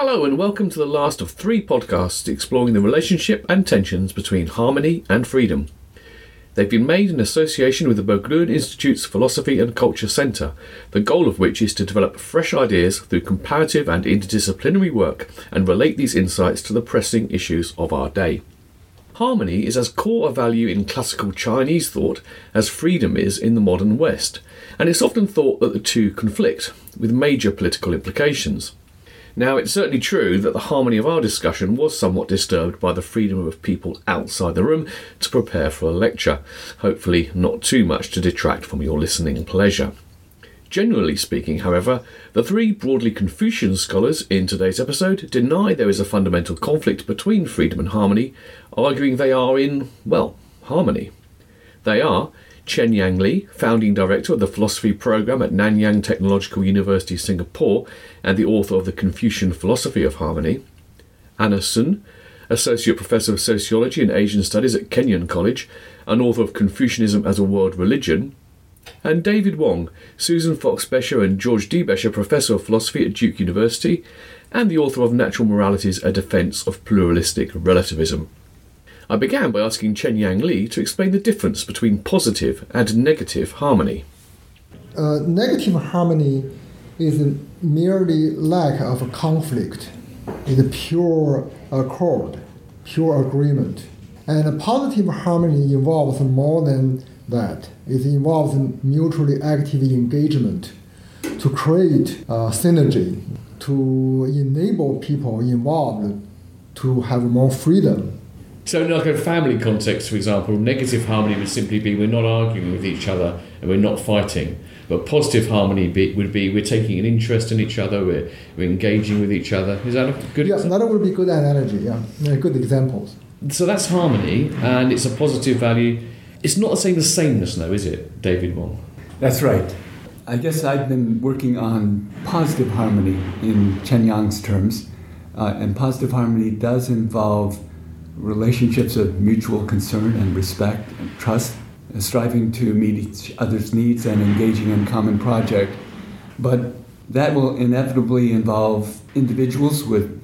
Hello, and welcome to the last of three podcasts exploring the relationship and tensions between harmony and freedom. They've been made in association with the Berggruen Institute's Philosophy and Culture Centre, the goal of which is to develop fresh ideas through comparative and interdisciplinary work and relate these insights to the pressing issues of our day. Harmony is as core a value in classical Chinese thought as freedom is in the modern West, and it's often thought that the two conflict, with major political implications. Now, it's certainly true that the harmony of our discussion was somewhat disturbed by the freedom of people outside the room to prepare for a lecture, hopefully, not too much to detract from your listening pleasure. Generally speaking, however, the three broadly Confucian scholars in today's episode deny there is a fundamental conflict between freedom and harmony, arguing they are in, well, harmony. They are Chen Yang Li, founding director of the philosophy program at Nanyang Technological University, Singapore, and the author of The Confucian Philosophy of Harmony, Anna Sun, associate professor of sociology and Asian studies at Kenyon College, and author of Confucianism as a World Religion, and David Wong, Susan Fox Beischer and George D. Beischer Professor of Philosophy at Duke University, and the author of Natural Moralities A Defense of Pluralistic Relativism. I began by asking Chen Yang Li to explain the difference between positive and negative harmony. Uh, negative harmony is merely lack of conflict. It's pure accord, pure agreement. And positive harmony involves more than that. It involves mutually active engagement to create uh, synergy, to enable people involved to have more freedom so, in like a family context, for example, negative harmony would simply be we're not arguing with each other and we're not fighting. But positive harmony be, would be we're taking an interest in each other, we're, we're engaging with each other. Is that a good Yes, example? that would be good analogy, yeah. yeah. Good examples. So that's harmony and it's a positive value. It's not the same as sameness, though, is it, David Wong? That's right. I guess I've been working on positive harmony in Chen Yang's terms. Uh, and positive harmony does involve relationships of mutual concern and respect and trust, uh, striving to meet each other's needs and engaging in common project. But that will inevitably involve individuals with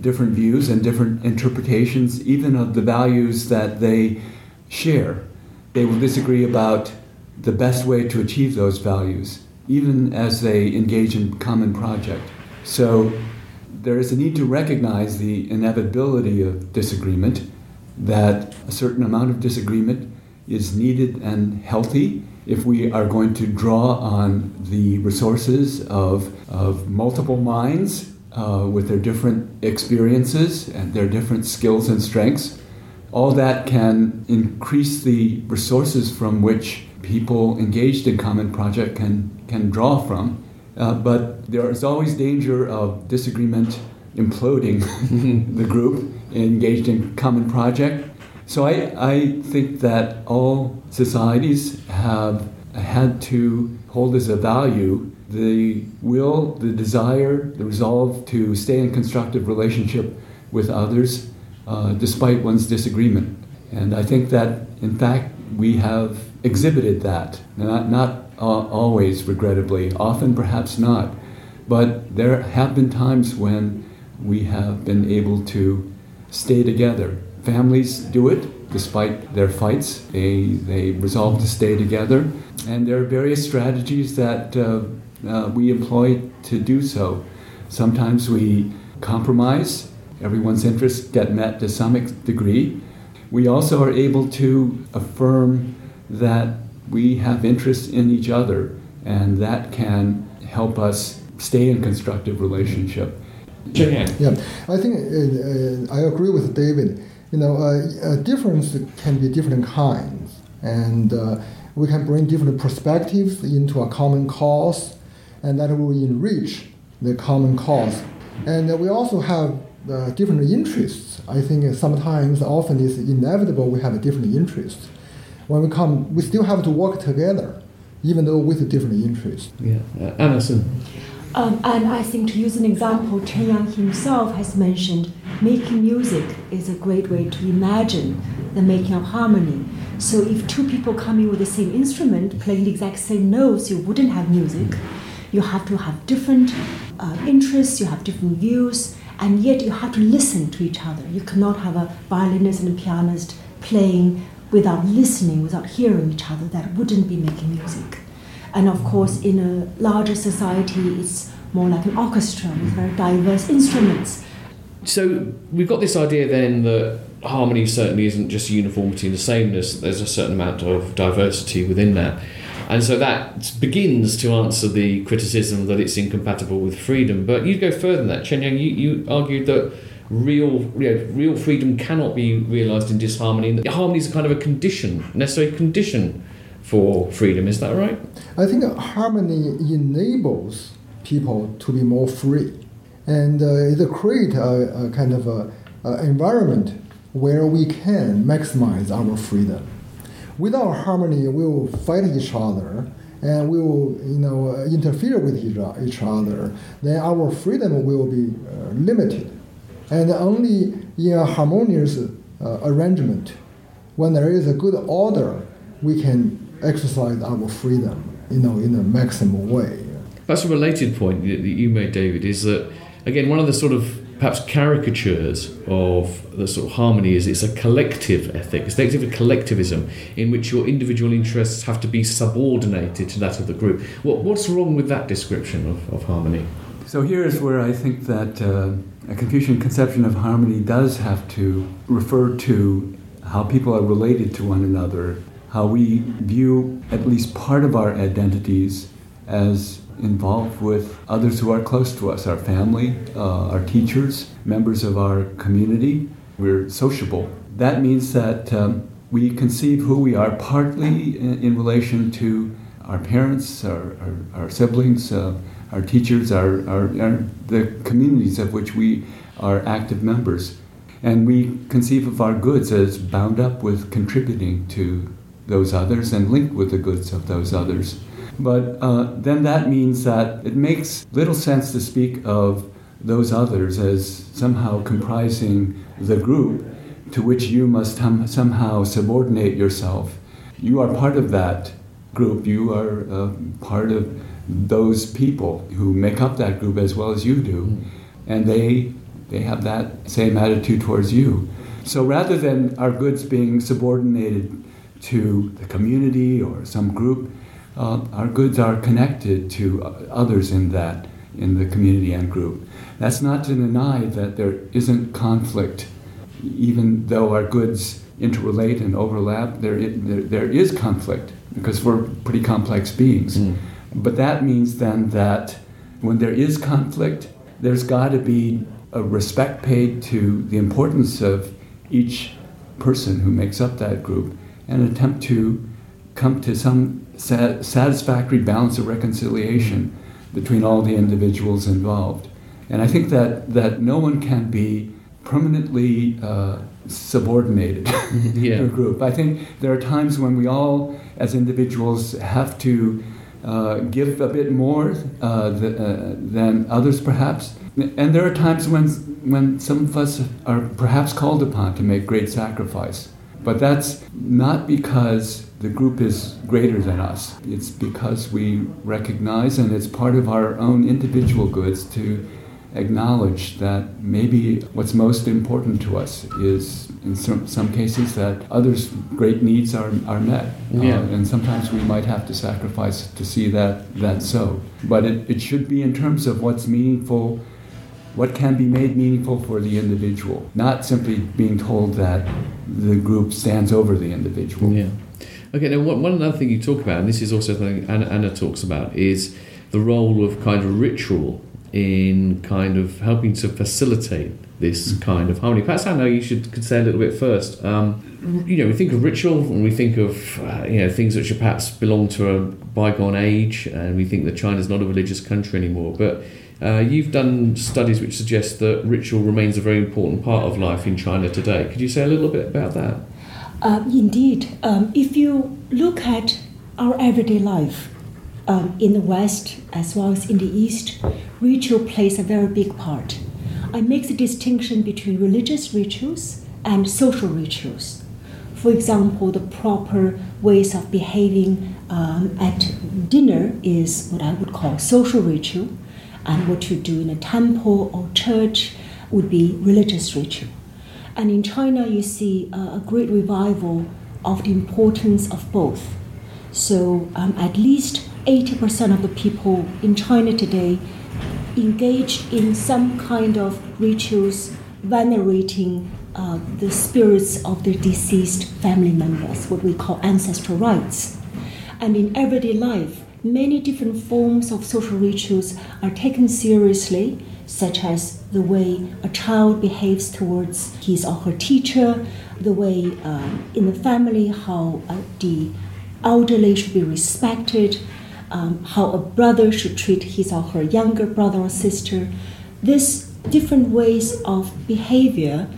different views and different interpretations, even of the values that they share. They will disagree about the best way to achieve those values, even as they engage in common project. So there is a need to recognize the inevitability of disagreement, that a certain amount of disagreement is needed and healthy if we are going to draw on the resources of, of multiple minds uh, with their different experiences and their different skills and strengths. All that can increase the resources from which people engaged in common project can, can draw from. Uh, but there is always danger of disagreement imploding the group engaged in common project. So I, I think that all societies have had to hold as a value the will, the desire, the resolve to stay in constructive relationship with others uh, despite one's disagreement. And I think that, in fact, we have exhibited that, not, not uh, always, regrettably, often perhaps not. But there have been times when we have been able to stay together. Families do it despite their fights, they, they resolve to stay together. And there are various strategies that uh, uh, we employ to do so. Sometimes we compromise, everyone's interests get met to some degree. We also are able to affirm that we have interest in each other, and that can help us stay in constructive relationship. Yeah, I think uh, uh, I agree with David. You know, uh, difference can be different kinds, and uh, we can bring different perspectives into a common cause, and that will enrich the common cause. And we also have uh, different interests. I think sometimes, often, it's inevitable we have different interests when we come, we still have to work together, even though with a different interests. Yeah, uh, Anna Sun. Um, and I think to use an example, Chen Yang himself has mentioned making music is a great way to imagine the making of harmony. So if two people come in with the same instrument, playing the exact same notes, you wouldn't have music. You have to have different uh, interests, you have different views, and yet you have to listen to each other. You cannot have a violinist and a pianist playing without listening, without hearing each other. That wouldn't be making music. And of course, in a larger society, it's more like an orchestra with very diverse instruments. So we've got this idea then that harmony certainly isn't just uniformity and the sameness, there's a certain amount of diversity within that. And so that begins to answer the criticism that it's incompatible with freedom. But you go further than that. Chen Yang, you, you argued that real you know, real freedom cannot be realised in disharmony. And harmony is kind of a condition, necessary condition for freedom. Is that right? I think harmony enables people to be more free, and uh, it creates a, a, kind of a, a environment where we can maximize our freedom. Without harmony, we will fight each other and we will you know uh, interfere with each other. Then our freedom will be uh, limited, and only in a harmonious uh, arrangement, when there is a good order, we can exercise our freedom, you know, in a maximum way. That's a related point that you made, David. Is that again one of the sort of perhaps caricatures of the sort of harmony is it's a collective ethic, it's of collectivism in which your individual interests have to be subordinated to that of the group. What, what's wrong with that description of, of harmony? So here is where I think that uh, a Confucian conception of harmony does have to refer to how people are related to one another, how we view at least part of our identities as involved with others who are close to us our family, uh, our teachers, members of our community. We're sociable. That means that um, we conceive who we are partly in, in relation to our parents, our, our, our siblings, uh, our teachers, our, our, our, the communities of which we are active members. And we conceive of our goods as bound up with contributing to those others and linked with the goods of those others. But uh, then that means that it makes little sense to speak of those others as somehow comprising the group to which you must hum- somehow subordinate yourself. You are part of that group, you are uh, part of those people who make up that group as well as you do, and they, they have that same attitude towards you. So rather than our goods being subordinated to the community or some group, uh, our goods are connected to others in that, in the community and group. That's not to deny that there isn't conflict, even though our goods interrelate and overlap, there, there, there is conflict because we're pretty complex beings. Mm. But that means then that when there is conflict, there's got to be a respect paid to the importance of each person who makes up that group and attempt to come to some satisfactory balance of reconciliation between all the individuals involved. And I think that, that no one can be permanently uh, subordinated yeah. to a group. I think there are times when we all, as individuals, have to uh, give a bit more uh, th- uh, than others, perhaps. And there are times when, when some of us are perhaps called upon to make great sacrifice. But that's not because the group is greater than us. It's because we recognize, and it's part of our own individual goods to acknowledge that maybe what's most important to us is, in some, some cases, that others' great needs are, are met. Yeah. Uh, and sometimes we might have to sacrifice to see that, that so. But it, it should be in terms of what's meaningful what can be made meaningful for the individual, not simply being told that the group stands over the individual. Yeah. Okay, now one, one other thing you talk about, and this is also something Anna, Anna talks about, is the role of kind of ritual in kind of helping to facilitate this mm-hmm. kind of harmony. Perhaps I know you should could say a little bit first. Um, you know, we think of ritual and we think of uh, you know things that should perhaps belong to a bygone age, and we think that China's not a religious country anymore, but uh, you've done studies which suggest that ritual remains a very important part of life in China today. Could you say a little bit about that? Uh, indeed. Um, if you look at our everyday life um, in the West as well as in the East, ritual plays a very big part. I make the distinction between religious rituals and social rituals. For example, the proper ways of behaving um, at dinner is what I would call social ritual and what you do in a temple or church would be religious ritual. And in China, you see a great revival of the importance of both. So um, at least 80% of the people in China today engaged in some kind of rituals venerating uh, the spirits of their deceased family members, what we call ancestral rites. And in everyday life, many different forms of social rituals are taken seriously, such as the way a child behaves towards his or her teacher, the way uh, in the family how uh, the elderly should be respected, um, how a brother should treat his or her younger brother or sister. These different ways of behavior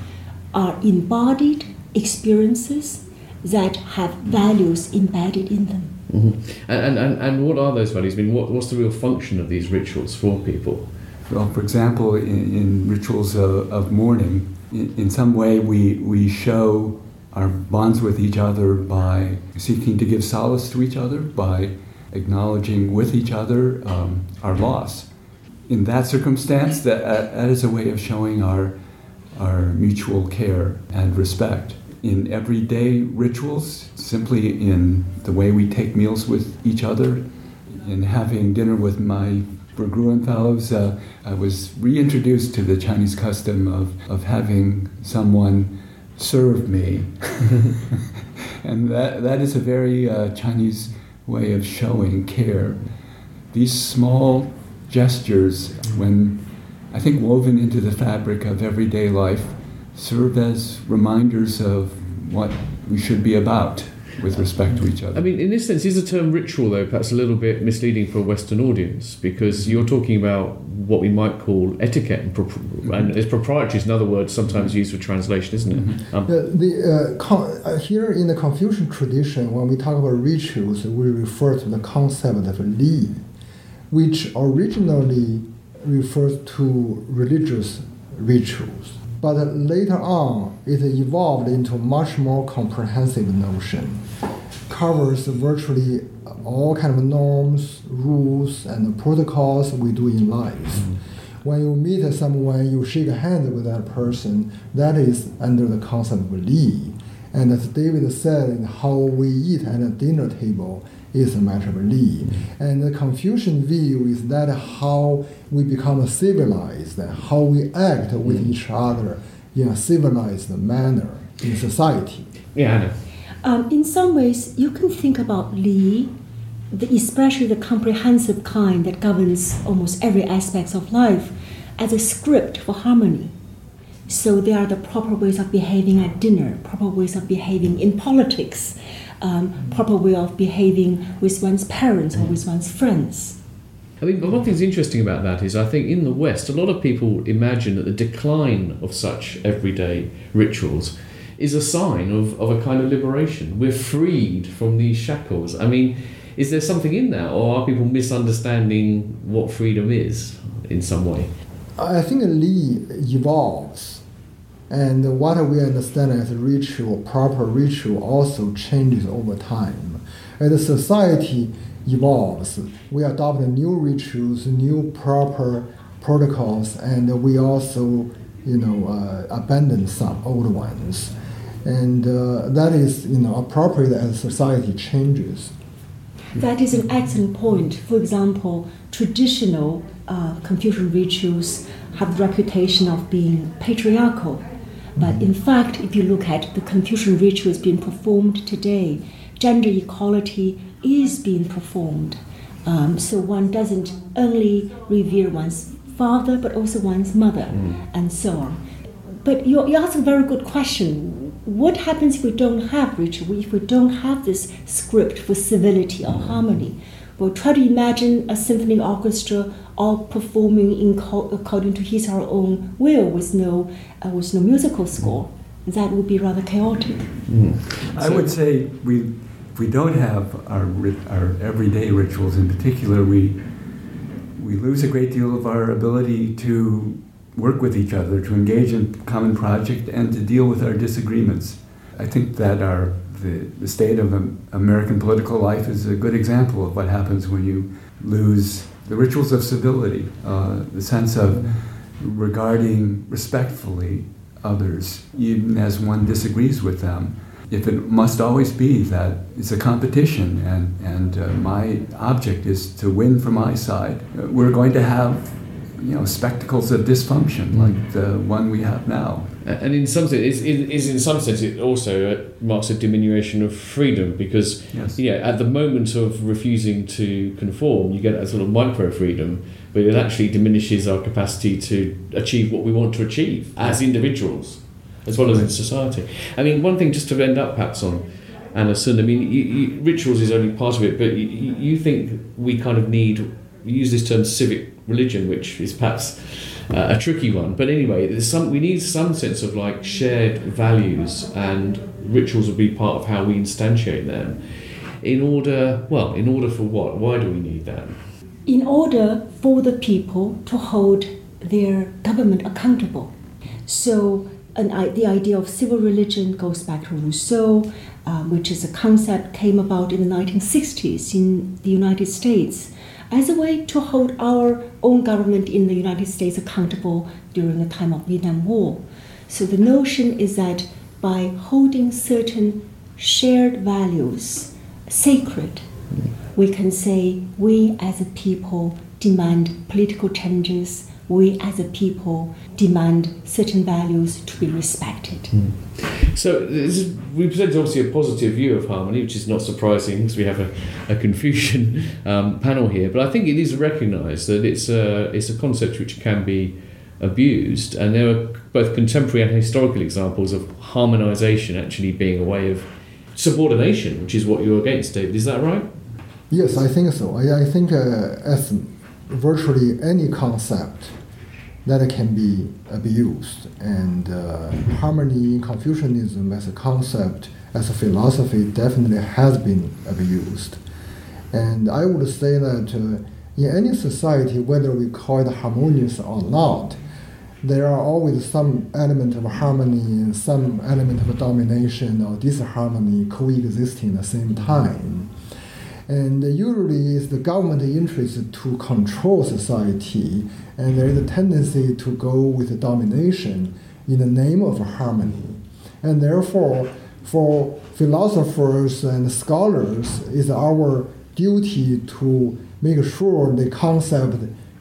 are embodied experiences that have values embedded in them. Mm-hmm. And, and, and what are those values? I mean, what, what's the real function of these rituals for people? Well, for example, in, in rituals of, of mourning, in, in, some way we, we show our bonds with each other by seeking to give solace to each other, by acknowledging with each other um, our loss. In that circumstance, that, that is a way of showing our, our mutual care and respect. In everyday rituals, simply in the way we take meals with each other, in having dinner with my Berggruen fellows, uh, I was reintroduced to the Chinese custom of, of having someone serve me. and that, that is a very uh, Chinese way of showing care. These small gestures, when I think woven into the fabric of everyday life, serve as reminders of what we should be about with respect to each other. I mean, in this sense, is the term ritual, though, perhaps a little bit misleading for a Western audience because you're talking about what we might call etiquette, and, pro- mm-hmm. and it's propriety is another word sometimes used for translation, isn't it? Mm-hmm. Um, the, the, uh, con- uh, here in the Confucian tradition, when we talk about rituals, we refer to the concept of li, which originally refers to religious rituals but later on it evolved into a much more comprehensive notion. Covers virtually all kind of norms rules and protocols we do in life. Mm-hmm. when you meet someone you shake hands with that person. That is under the concept of li. And as david said how we eat at a dinner table is a matter of li. And the Confucian view is that how we become civilized, how we act with mm. each other in a civilized manner in society. Yeah, um, in some ways, you can think about li, the, especially the comprehensive kind that governs almost every aspect of life, as a script for harmony. So there are the proper ways of behaving at dinner, proper ways of behaving in politics, um, proper way of behaving with one's parents or with one's friends. I think one thing that's interesting about that is I think in the West, a lot of people imagine that the decline of such everyday rituals is a sign of, of a kind of liberation. We're freed from these shackles. I mean, is there something in that, or are people misunderstanding what freedom is in some way? I think li evolves and what we understand as ritual, proper ritual, also changes over time. As society evolves, we adopt new rituals, new proper protocols, and we also, you know, uh, abandon some old ones. And uh, that is, you know, appropriate as society changes. That is an excellent point. For example, traditional uh, Confucian rituals have the reputation of being patriarchal but in fact, if you look at the Confucian rituals being performed today, gender equality is being performed. Um, so one doesn't only revere one's father, but also one's mother, mm. and so on. But you, you ask a very good question. What happens if we don't have ritual, if we don't have this script for civility or harmony? Well, try to imagine a symphony orchestra all performing in co- according to his or her own will with no, uh, with no musical score. That would be rather chaotic. Mm. I would say we, if we don't have our, our everyday rituals in particular, we, we lose a great deal of our ability to work with each other, to engage in common project, and to deal with our disagreements. I think that our the, the state of American political life is a good example of what happens when you lose the rituals of civility, uh, the sense of regarding respectfully others, even as one disagrees with them. If it must always be that it's a competition and, and uh, my object is to win for my side, we're going to have you know, spectacles of dysfunction like the one we have now. And in some sense, is, is in some sense it also uh, marks a diminution of freedom because Yes. yeah, at the moment of refusing to conform, you get a sort of micro freedom, but it actually diminishes our capacity to achieve what we want to achieve as individuals, as well as in society. I mean, one thing just to end up perhaps on Anna Sun. I mean, you, you, rituals is only part of it, but you, you you think we kind of need use this term civic religion, which is perhaps uh, a tricky one. But anyway, there's some we need some sense of like shared values, and rituals will be part of how we instantiate them. In order, well, in order for what? Why do we need that? in order for the people to hold their government accountable. So, an, the idea of civil religion goes back to Rousseau, um, which is a concept came about in the 1960s in the United States as a way to hold our own government in the United States accountable during the time of Vietnam War. So the notion is that by holding certain shared values sacred, we can say we as a people demand political changes, we as a people demand certain values to be respected. So this is, we present obviously a positive view of harmony, which is not surprising because we have a, a Confucian um, panel here. But I think it is recognised that it's a it's a concept which can be abused, and there are both contemporary and historical examples of harmonisation actually being a way of subordination, which is what you're against, David. Is that right? Yes, I think so. I, I think uh, as virtually any concept that can be abused, and uh, harmony, in Confucianism as a concept, as a philosophy, definitely has been abused. And I would say that uh, in any society, whether we call it harmonious or not, there are always some element of harmony and some element of domination or disharmony coexisting at the same time. And usually it's the government interest to control society, and there is a tendency to go with domination in the name of harmony. And therefore, for philosophers and scholars, it's our duty to make sure the concept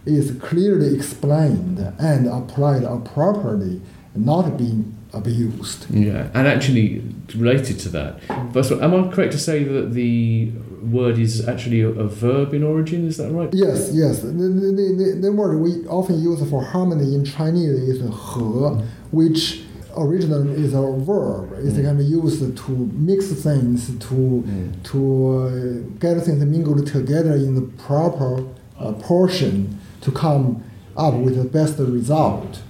is clearly explained and applied appropriately, not being abused. Yeah, and actually related to that, first of all, am I correct to say that the word is actually a, a verb in origin? Is that right? Yes, yes. The, the, the, the word we often use for harmony in Chinese is 和, which originally is a verb. It can be used to mix things, to to uh, get things mingled together in the proper uh, portion to come up with the best result.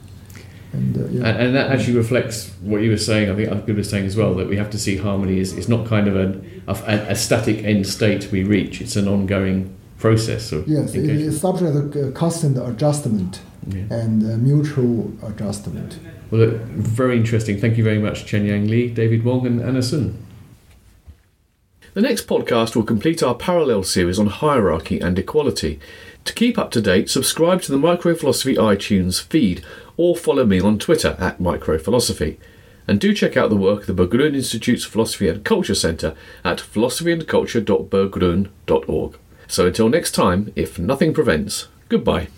And, uh, yeah. And, and that actually reflects what you were saying. I think other people were saying as well that we have to see harmony is it's not kind of an, a, a static end state we reach. It's an ongoing process of Yes, it engagement. is subject to constant adjustment Yeah. and uh, mutual adjustment. Well, look, very interesting. Thank you very much, Chen Yang Li, David Wong, and Anna Sun. The next podcast will complete our parallel series on hierarchy and equality. To keep up to date, subscribe to the Microphilosophy iTunes feed or follow me on Twitter at Microphilosophy. And do check out the work of the Berggruen Institute's Philosophy and Culture Centre at philosophyandculture.berggruen.org. So until next time, if nothing prevents, goodbye.